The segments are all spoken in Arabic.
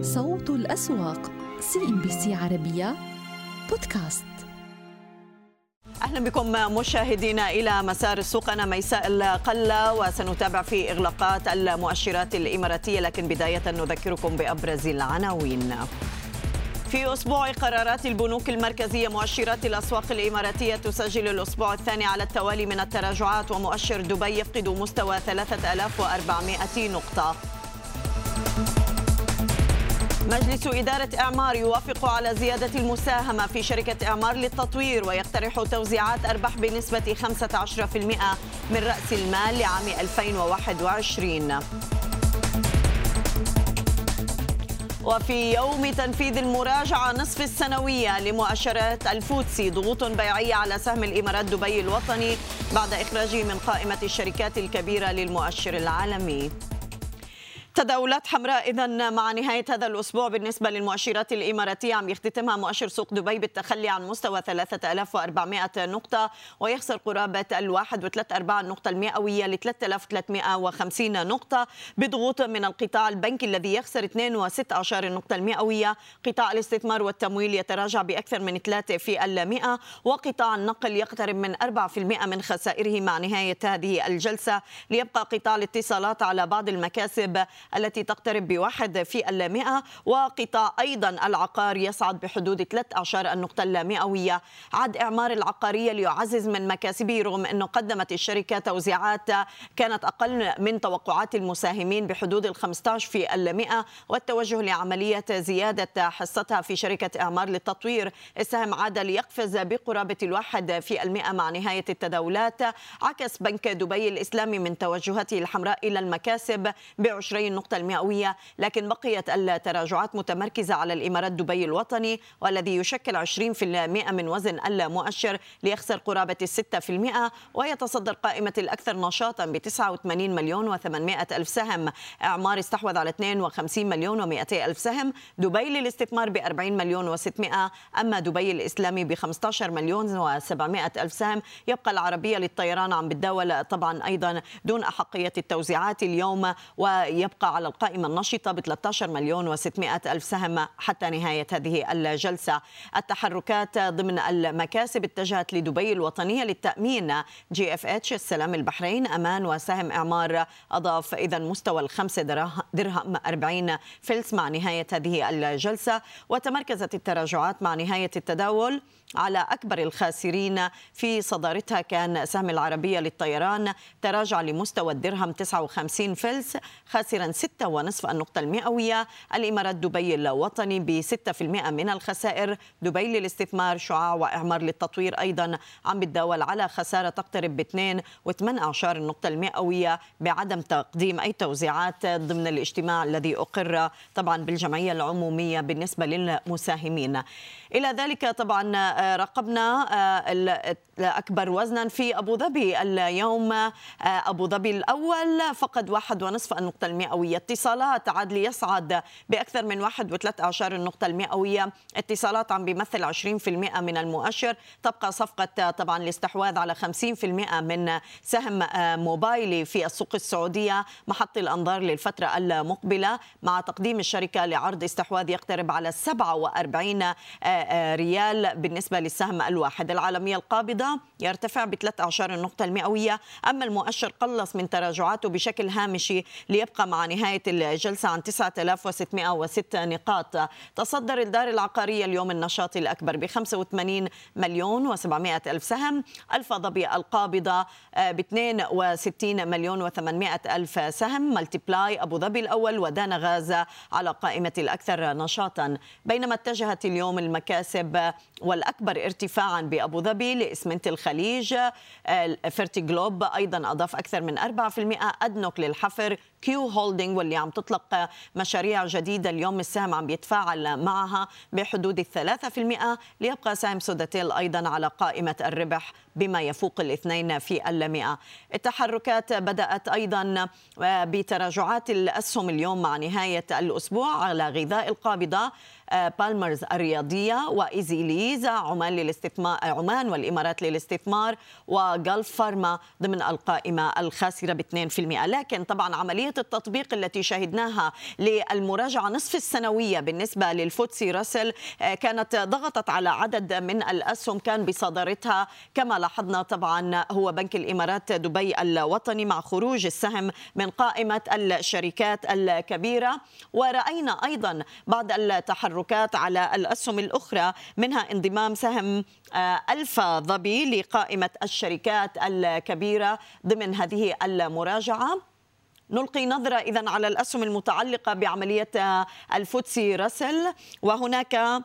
صوت الأسواق CNBC عربية بودكاست. أهلا بكم مشاهدينا إلى مسار السوق أنا ميساء القلة وسنتابع في إغلاقات المؤشرات الإماراتية لكن بداية نذكركم بأبرز العناوين. في أسبوع قرارات البنوك المركزية مؤشرات الأسواق الإماراتية تسجل الأسبوع الثاني على التوالي من التراجعات ومؤشر دبي يفقد مستوى 3400 نقطة. مجلس إدارة إعمار يوافق على زيادة المساهمة في شركة إعمار للتطوير ويقترح توزيعات أرباح بنسبة 15% من رأس المال لعام 2021 وفي يوم تنفيذ المراجعة نصف السنوية لمؤشرات الفوتسي ضغوط بيعية على سهم الإمارات دبي الوطني بعد إخراجه من قائمة الشركات الكبيرة للمؤشر العالمي. تداولات حمراء اذا مع نهاية هذا الأسبوع بالنسبة للمؤشرات الإماراتية عم يختتمها مؤشر سوق دبي بالتخلي عن مستوى 3400 نقطة ويخسر قرابة الواحد وثلاث أرباع النقطة المئوية ل 3350 نقطة بضغوط من القطاع البنكي الذي يخسر 2.16 النقطه المئوية. قطاع الاستثمار والتمويل يتراجع بأكثر من 3 في المئة وقطاع النقل يقترب من 4% من خسائره مع نهاية هذه الجلسة. ليبقى قطاع الاتصالات على بعض المكاسب التي تقترب بواحد في المئة وقطاع أيضا العقار يصعد بحدود 13 النقطة اللامئوية عاد إعمار العقارية ليعزز من مكاسبه رغم أنه قدمت الشركة توزيعات كانت أقل من توقعات المساهمين بحدود ال 15 في المئة. والتوجه لعملية زيادة حصتها في شركة إعمار للتطوير السهم عاد ليقفز بقرابة الواحد في المئة مع نهاية التداولات. عكس بنك دبي الإسلامي من توجهاته الحمراء إلى المكاسب بعشرين النقطة المئوية لكن بقيت التراجعات متمركزة على الإمارات دبي الوطني والذي يشكل 20% من وزن المؤشر ليخسر قرابة الستة في المئة ويتصدر قائمة الأكثر نشاطا ب 89 مليون و800 ألف سهم. إعمار استحوذ على 52 مليون و200 ألف سهم. دبي للاستثمار ب 40 مليون و600 أما دبي الإسلامي ب 15 مليون و700 ألف سهم. يبقى العربية للطيران عم بتداول طبعا أيضا دون أحقية التوزيعات اليوم ويبقى يبقى على القائمة النشطة ب 13 مليون و600 ألف سهم حتى نهاية هذه الجلسة. التحركات ضمن المكاسب اتجهت لدبي الوطنية للتأمين. GFH السلام البحرين أمان وسهم إعمار أضاف إذا مستوى الخمسة درهم 40 فلس مع نهاية هذه الجلسة. وتمركزت التراجعات مع نهاية التداول. على أكبر الخاسرين في صدارتها كان سهم العربية للطيران تراجع لمستوى الدرهم 59 فلس خاسرا 6.5 النقطة المئوية. الإمارات دبي الوطني ب 6% من الخسائر. دبي للاستثمار شعاع وإعمار للتطوير أيضا عم بتداول على خسارة تقترب ب 2.18 النقطة المئوية بعدم تقديم أي توزيعات ضمن الاجتماع الذي أقر طبعا بالجمعية العمومية بالنسبة للمساهمين. إلى ذلك طبعا راقبنا الأكبر وزنا في أبو ظبي. اليوم أبو ظبي الأول فقد واحد ونصف النقطة المئوية. اتصالات عاد ليصعد بأكثر من واحد وثلاث أعشار النقطة المئوية. اتصالات عم بيمثل 20% من المؤشر. تبقى صفقة طبعا الاستحواذ على 50% من سهم موبايلي في السوق السعودية محط الأنظار للفترة المقبلة. مع تقديم الشركة لعرض استحواذ يقترب على 47 ريال بالنسبة للسهم الواحد. العالمية القابضة يرتفع بثلاث أعشار النقطة المئوية أما المؤشر قلص من تراجعاته بشكل هامشي ليبقى مع نهاية الجلسة عن 9606 نقاط. تصدر الدار العقارية اليوم النشاط الأكبر ب 85 مليون و700 ألف سهم. الفا ظبي القابضة ب 62 مليون و800 ألف سهم. ملتبلاي أبو ظبي الأول ودانا غازة على قائمة الأكثر نشاطا. بينما اتجهت اليوم المكاسب والأكبر ارتفاعا بأبو ظبي لإسمنت الخليج Fertiglobe أيضا أضاف أكثر من 4% أدنوك للحفر Q Holding واللي عم تطلق مشاريع جديدة اليوم السهم عم بيتفاعل معها بحدود الثلاثة في المئة. ليبقى سهم سوداتيل أيضا على قائمة الربح بما يفوق الاثنين في المئة. التحركات بدأت أيضا بتراجعات الأسهم اليوم مع نهاية الأسبوع على غذاء القابضة. بالمز الرياضية و Easy Lease عمان للاستثمار عمان والإمارات للاستثمار و Gulf Pharma ضمن القائمة الخاسرة ب 2% لكن طبعا عملية التطبيق التي شهدناها للمراجعة نصف السنوية بالنسبة للفوتسي راسل كانت ضغطت على عدد من الأسهم كان بصدارتها. كما لاحظنا طبعا هو بنك الإمارات دبي الوطني مع خروج السهم من قائمة الشركات الكبيرة. ورأينا أيضا بعض التحركات التحركات على الأسهم الأخرى منها انضمام سهم آه، ألفا ظبي لقائمة الشركات الكبيرة ضمن هذه المراجعة. نلقي نظرة إذا على الأسهم المتعلقة بعملية آه، الفوتسي راسل. وهناك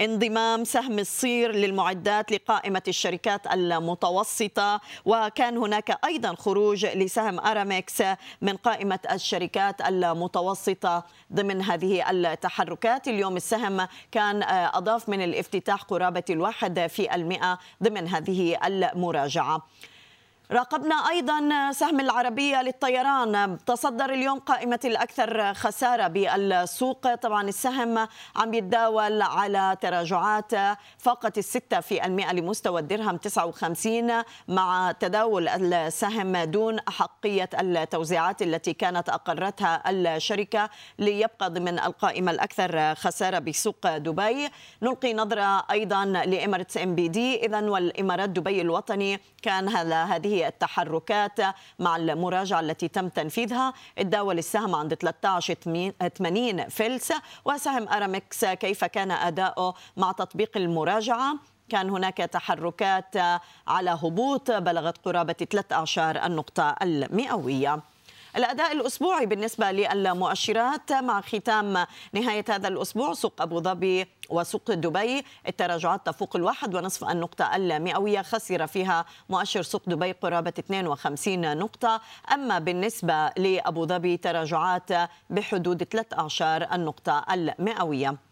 انضمام سهم الصير للمعدات لقائمة الشركات المتوسطة. وكان هناك أيضا خروج لسهم أرامكس من قائمة الشركات المتوسطة ضمن هذه التحركات. اليوم السهم كان أضاف من الافتتاح قرابة الواحد في المئة ضمن هذه المراجعة. راقبنا أيضا سهم العربية للطيران. تصدر اليوم قائمة الأكثر خسارة بالسوق. طبعا السهم عم يتداول على تراجعات فاقت الستة في المئة لمستوى الدرهم 59 مع تداول السهم دون أحقية التوزيعات التي كانت أقرتها الشركة ليبقى ضمن القائمة الأكثر خسارة بسوق دبي. نلقي نظرة أيضا لإمارة إم بي دي. إذا والإمارات دبي الوطني كان هذه التحركات مع المراجعة التي تم تنفيذها. تداول السهم عند 13 80 فلس. وسهم أرامكس كيف كان أداؤه مع تطبيق المراجعة؟ كان هناك تحركات على هبوط بلغت قرابة 13 النقطة المئوية. الأداء الأسبوعي بالنسبة للمؤشرات مع ختام نهاية هذا الأسبوع سوق أبو ظبي وسوق دبي. التراجعات تفوق الواحد ونصف النقطة المئوية. خسر فيها مؤشر سوق دبي قرابة 52 نقطة. أما بالنسبة لأبو ظبي تراجعات بحدود 13 النقطة المئوية.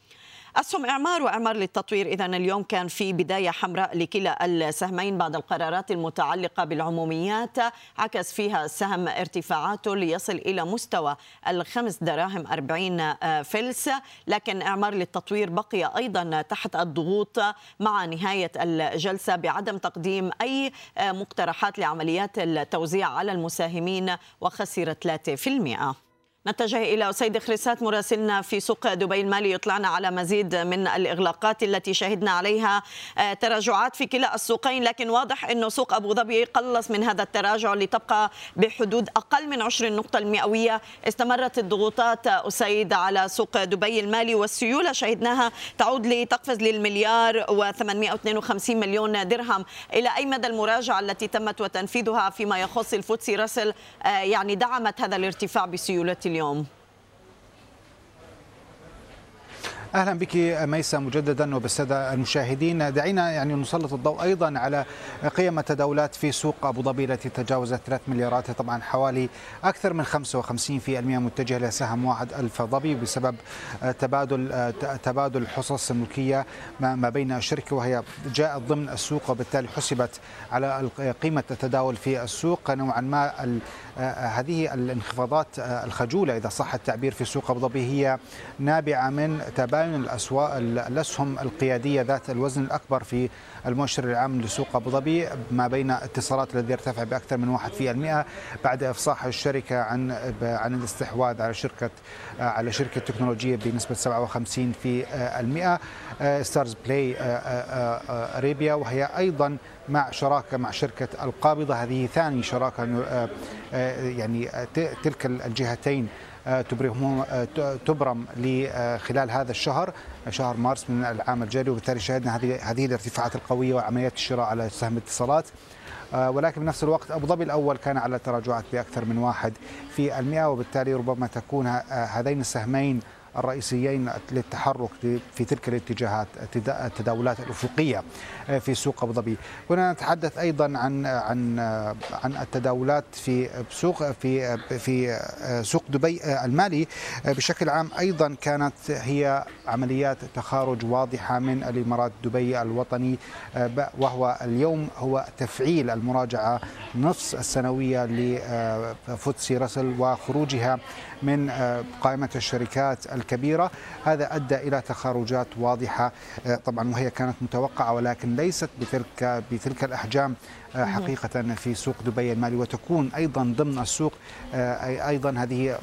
أسهم إعمار وإعمار للتطوير. إذا اليوم كان في بداية حمراء لكلا السهمين بعد القرارات المتعلقة بالعموميات. عكس فيها السهم ارتفاعاته ليصل إلى مستوى الخمس دراهم 40 فلس. لكن إعمار للتطوير بقي أيضا تحت الضغوط مع نهاية الجلسة بعدم تقديم أي مقترحات لعمليات التوزيع على المساهمين وخسر 3% نتجه إلى أسيد خريسات مراسلنا في سوق دبي المالي يطلعنا على مزيد من الإغلاقات التي شهدنا عليها آه، تراجعات في كلا السوقين. لكن واضح أنه سوق أبو ظبي قلص من هذا التراجع لتبقى بحدود أقل من 20 نقطة المئوية. استمرت الضغوطات أسيد على سوق دبي المالي والسيولة شهدناها تعود لتقفز للمليار و852 مليون درهم. إلى أي مدى المراجعة التي تمت وتنفيذها فيما يخص الفوتسي راسل؟ آه، يعني دعمت هذا الارتفاع بسيولة اليوم أهلا بك ميسا مجددا وبالسادة المشاهدين. دعينا يعني نسلط الضوء أيضا على قيم التداولات في سوق أبو ظبي التي تجاوزت 3 مليارات طبعا حوالي أكثر من 55% متجه لسهم واحد ألف ظبي بسبب تبادل تبادل الحصص الملكيه ما بين الشركة وهي جاءت ضمن السوق وبالتالي حسبت على قيمة التداول في السوق. نوعا ما هذه الانخفاضات الخجولة إذا صح التعبير في سوق أبو ظبي هي نابعة من تبادل من الأسواق الأسهم القيادية ذات الوزن الأكبر في المؤشر العام لسوق أبو ظبي ما بين اتصالات الذي ارتفع بأكثر من 1% بعد إفصاح الشركة عن عن الاستحواذ على شركة على شركة تكنولوجية بنسبة 57 في المئة StarzPlay Arabia وهي أيضا مع شراكة مع شركة القابضة. هذه ثاني شراكة يعني تلك الجهتين تبرم خلال هذا الشهر شهر مارس من العام الجاري وبالتالي شهدنا هذه الارتفاعات القوية وعمليات الشراء على سهم الاتصالات. ولكن بنفس الوقت أبو ظبي الأول كان على تراجعات بأكثر من واحد في المئة وبالتالي ربما تكون هذين السهمين الرئيسيين للتحرك في تلك الاتجاهات التداولات الأفقية في سوق أبو ظبي. كنا نتحدث أيضا عن عن عن التداولات في سوق في في سوق دبي المالي. بشكل عام أيضا كانت هي عمليات تخارج واضحة من الإمارات دبي الوطني وهو اليوم هو تفعيل المراجعة نصف السنوية لفوتسي راسل وخروجها من قائمة الشركات الكبيرة. هذا أدى إلى تخارجات واضحة طبعا وهي كانت متوقعة ولكن ليست بتلك بتلك الأحجام حقيقة في سوق دبي المالي وتكون أيضا ضمن السوق أيضا هذه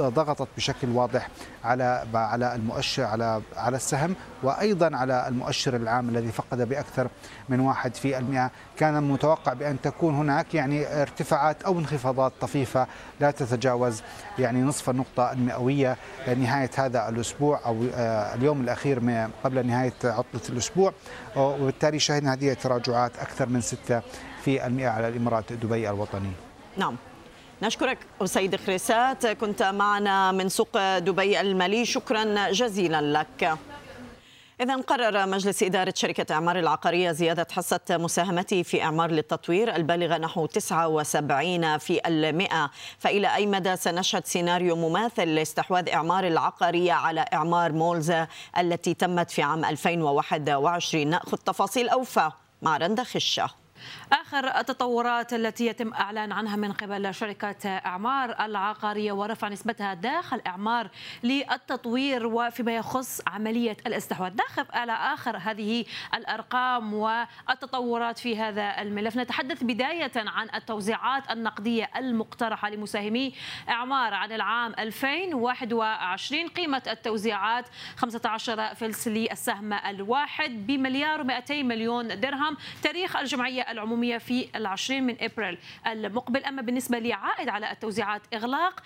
ضغطت بشكل واضح على على المؤشر على على السهم وأيضا على المؤشر العام الذي فقد بأكثر من واحد في المئة. كان متوقع بأن تكون هناك يعني ارتفاعات أو انخفاضات طفيفة لا تتجاوز يعني نصف النقطة المئوية نهايه هذا الأسبوع أو اليوم الأخير قبل نهاية عطلة الأسبوع. وبالتالي شهدنا هذه التراجعات أكثر من 6 في المئة على الإمارات دبي الوطني. نعم. نشكرك أسيد خريسات كنت معنا من سوق دبي المالي. شكرا جزيلا لك. إذا قرر مجلس إدارة شركة إعمار العقارية زيادة حصة مساهمته في إعمار للتطوير البالغة نحو 79 في المئة. فإلى أي مدى سنشهد سيناريو مماثل لاستحواذ إعمار العقارية على إعمار مولزا التي تمت في عام 2021 نأخذ تفاصيل أوفى مع رندا خشة. آخر التطورات التي يتم إعلان عنها من قبل شركة إعمار العقارية ورفع نسبتها داخل إعمار للتطوير وفيما يخص عملية الاستحواذ. داخل على آخر هذه الأرقام والتطورات في هذا الملف. نتحدث بداية عن التوزيعات النقدية المقترحة لمساهمي إعمار عن العام 2021 قيمة التوزيعات 15 فلس للسهم الواحد بمليار و200 مليون درهم. تاريخ الجمعية العمومية في العشرين من إبريل المقبل. أما بالنسبة لعائد على التوزيعات إغلاق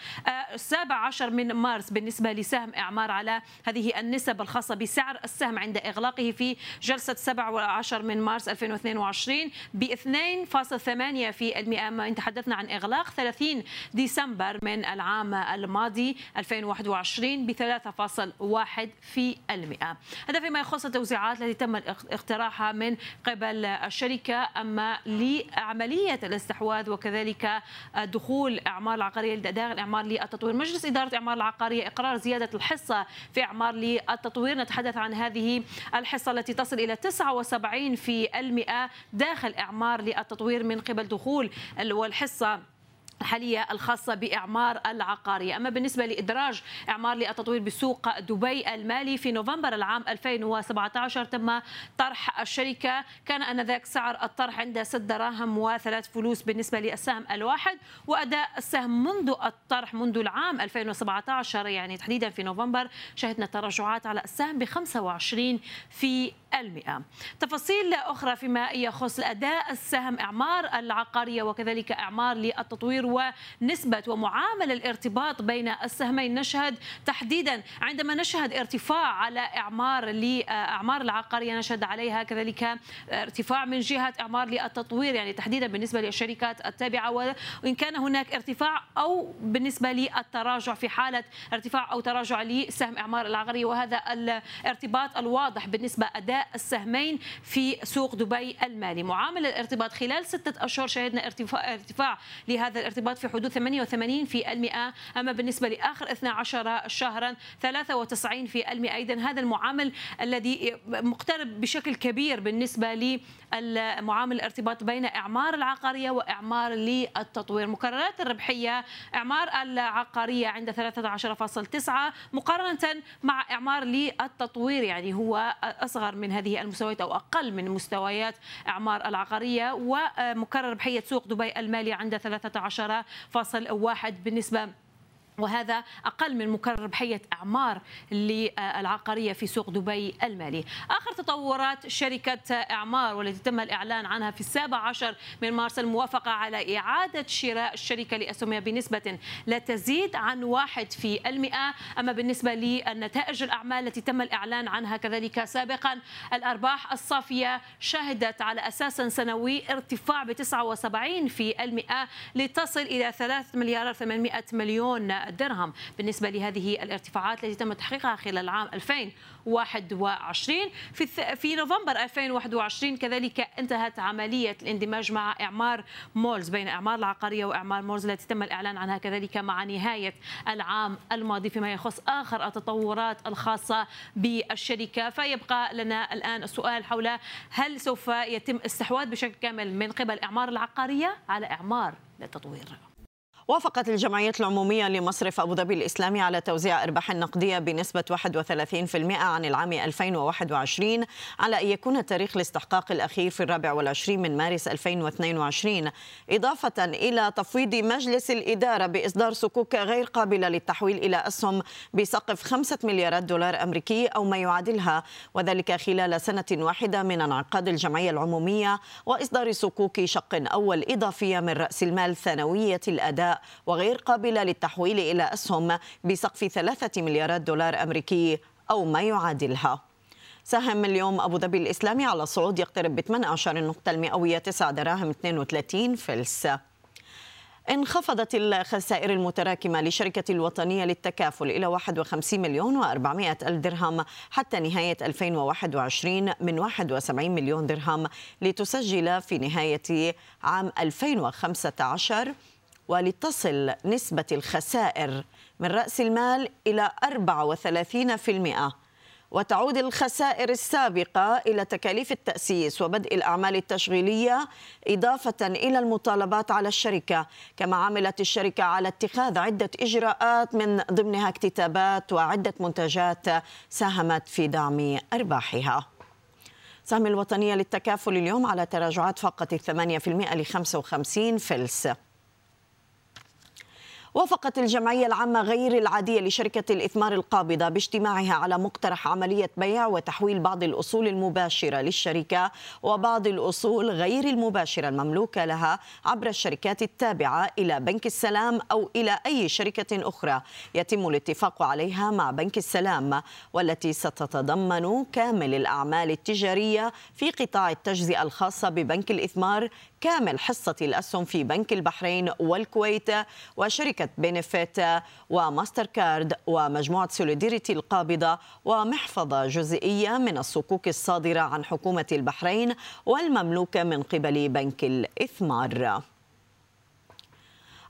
السابع عشر من مارس بالنسبة لسهم إعمار على هذه النسب الخاصة بسعر السهم عند إغلاقه في جلسة 17 من مارس 2022 ب 2.8 في المئة. ما إن تحدثنا عن إغلاق 30 ديسمبر من العام الماضي 2021 ب 3.1 في المئة. هذا فيما يخص التوزيعات التي تم اقتراحها من قبل الشركة. أما لعملية الاستحواذ وكذلك دخول إعمار العقارية داخل إعمار للتطوير. مجلس إدارة إعمار العقارية إقرار زيادة الحصة في إعمار للتطوير. نتحدث عن هذه الحصة التي تصل إلى 79 في المئة داخل إعمار للتطوير من قبل دخول والحصة. الحالية الخاصة بإعمار العقارية. أما بالنسبة لإدراج إعمار للتطوير بسوق دبي المالي في نوفمبر العام 2017 تم طرح الشركة. كان أنذاك سعر الطرح عند 6 دراهم وثلاث فلوس بالنسبة للسهم الواحد وأداء السهم منذ الطرح منذ العام 2017 يعني تحديدا في نوفمبر شهدنا تراجعات على السهم ب 25 في المئة. تفاصيل أخرى فيما يخص الأداء السهم إعمار العقارية وكذلك إعمار للتطوير ونسبة ومعامل الارتباط بين السهمين. نشهد تحديدا عندما نشهد ارتفاع على إعمار لأعمار العقارية نشهد عليها كذلك ارتفاع من جهة إعمار للتطوير يعني تحديدا بالنسبة للشركات التابعة وإن كان هناك ارتفاع أو بالنسبة للتراجع في حالة ارتفاع أو تراجع لسهم إعمار العقارية. وهذا الارتباط الواضح بالنسبة أداء السهمين في سوق دبي المالي. معامل الارتباط خلال ستة أشهر شهدنا ارتفاع, ارتفاع لهذا الارتباط في حدود 88 في المئة أما بالنسبة لآخر 12 شهرا 93 في المئة. إذن هذا المعامل الذي مقترب بشكل كبير بالنسبة لمعامل الارتباط بين إعمار العقارية وإعمار للتطوير. مكررات الربحية إعمار العقارية عند 13.9 مقارنة مع إعمار للتطوير يعني هو أصغر من هذه المستويات أو أقل من مستويات إعمار العقارية. ومكرر ربحية سوق دبي المالي عند 13.1 بالنسبة وهذا أقل من مكرر ربحية أعمار للعقارية في سوق دبي المالي. آخر تطورات شركة أعمار والتي تم الإعلان عنها في السابع عشر من مارس الموافقة على إعادة شراء الشركة لأسهمها بنسبة لا تزيد عن واحد في المئة. أما بالنسبة للنتائج الأعمال التي تم الإعلان عنها كذلك سابقا الأرباح الصافية شهدت على أساس سنوي ارتفاع ب 79 في المئة لتصل إلى 3 مليار 800 مليون الدرهم. بالنسبة لهذه الارتفاعات التي تم تحقيقها خلال عام 2021 في في نوفمبر 2021 كذلك انتهت عملية الاندماج مع إعمار مولز. بين إعمار العقارية وإعمار مولز التي تم الإعلان عنها كذلك مع نهاية العام الماضي فيما يخص آخر التطورات الخاصة بالشركة. فيبقى لنا الآن السؤال حول هل سوف يتم استحواذ بشكل كامل من قبل إعمار العقارية على إعمار للتطوير. وافقت الجمعية العمومية لمصرف أبو ظبي الإسلامي على توزيع أرباح النقدية بنسبة 31% عن العام 2021 على أن يكون تاريخ الاستحقاق الأخير في الرابع والعشرين من مارس 2022 إضافة إلى تفويض مجلس الإدارة بإصدار صكوك غير قابلة للتحويل إلى أسهم بسقف 5 مليارات دولار أمريكي أو ما يعادلها وذلك خلال سنة واحدة من انعقاد الجمعية العمومية وإصدار صكوك شق أول إضافية من رأس المال ثانوية الأداء وغير قابلة للتحويل إلى أسهم بسقف ثلاثة مليارات دولار أمريكي أو ما يعادلها. سهم اليوم أبو ظبي الإسلامي على الصعود يقترب ب 18 النقطة المئوية 9 دراهم 32 فلس. انخفضت الخسائر المتراكمة لشركة الوطنية للتكافل إلى 51 مليون و400 ألف درهم حتى نهاية 2021 من 71 مليون درهم لتسجل في نهاية عام 2015 ولتصل نسبة الخسائر من رأس المال إلى 34% وتعود الخسائر السابقة إلى تكاليف التأسيس وبدء الأعمال التشغيلية إضافة إلى المطالبات على الشركة كما عملت الشركة على اتخاذ عدة إجراءات من ضمنها اكتتابات وعدة منتجات ساهمت في دعم أرباحها. سهم الوطنية للتكافل اليوم على تراجعات فقط الثمانية في المئة لخمسة وخمسين فلس. وافقت الجمعية العامة غير العادية لشركة الإثمار القابضة باجتماعها على مقترح عملية بيع وتحويل بعض الأصول المباشرة للشركة وبعض الأصول غير المباشرة المملوكة لها عبر الشركات التابعة إلى بنك السلام أو إلى أي شركة أخرى. يتم الاتفاق عليها مع بنك السلام والتي ستتضمن كامل الأعمال التجارية في قطاع التجزئة الخاصة ببنك الإثمار كامل حصة الأسهم في بنك البحرين والكويت وشركة Benefit و Mastercard ومجموعة Solidarity القابضة ومحفظة جزئية من الصكوك الصادرة عن حكومة البحرين والمملوكة من قبل بنك الإثمار.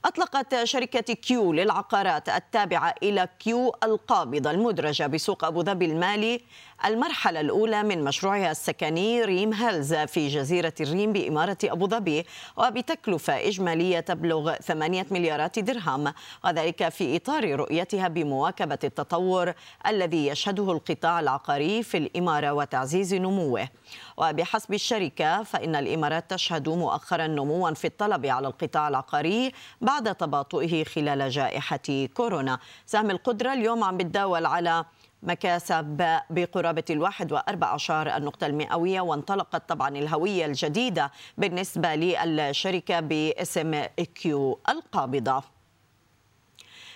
أطلقت شركة Q للعقارات التابعة إلى Q القابضة المدرجة بسوق أبو ظبي المالي المرحلة الأولى من مشروعها السكني Reem Hills في جزيرة الريم بإمارة أبو ظبي وبتكلفة إجمالية تبلغ 8 مليارات درهم وذلك في إطار رؤيتها بمواكبة التطور الذي يشهده القطاع العقاري في الإمارة وتعزيز نموه. وبحسب الشركة فإن الإمارات تشهد مؤخرا نموا في الطلب على القطاع العقاري بعد تباطؤه خلال جائحة كورونا. سهم القدرة اليوم عم بتداول على مكاسب بقرابة الواحد وأربع عشر النقطة المئوية وانطلقت طبعا الهوية الجديدة بالنسبة للشركة باسم كيو القابضة.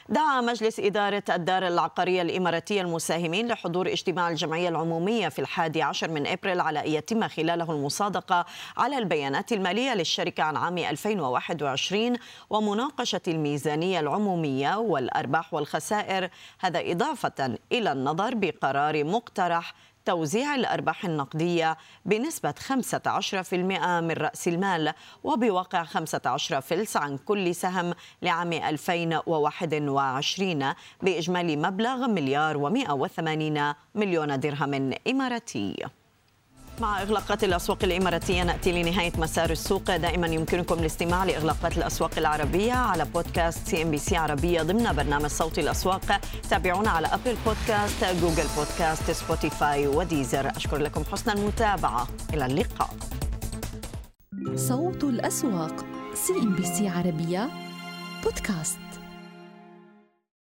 دعا مجلس إدارة الدار العقارية الإماراتية المساهمين لحضور اجتماع الجمعية العمومية في الحادي عشر من إبريل على أن يتم خلاله المصادقة على البيانات المالية للشركة عن عام 2021 ومناقشة الميزانية العمومية والأرباح والخسائر هذا إضافة إلى النظر بقرار مقترح توزيع الأرباح النقدية بنسبة 15% من رأس المال وبواقع 15 فلس عن كل سهم لعام 2021 بإجمالي مبلغ مليار و180 مليون درهم إماراتي. مع إغلاقات الأسواق الإماراتية نأتي لنهاية مسار السوق. دائما يمكنكم الاستماع لإغلاقات الأسواق العربية على بودكاست CNBC عربية ضمن برنامج صوت الأسواق. تابعونا على Apple Podcasts Google Podcasts Spotify و Deezer. أشكر لكم حسن المتابعة. إلى اللقاء. صوت الأسواق سي ام بي سي عربية بودكاست.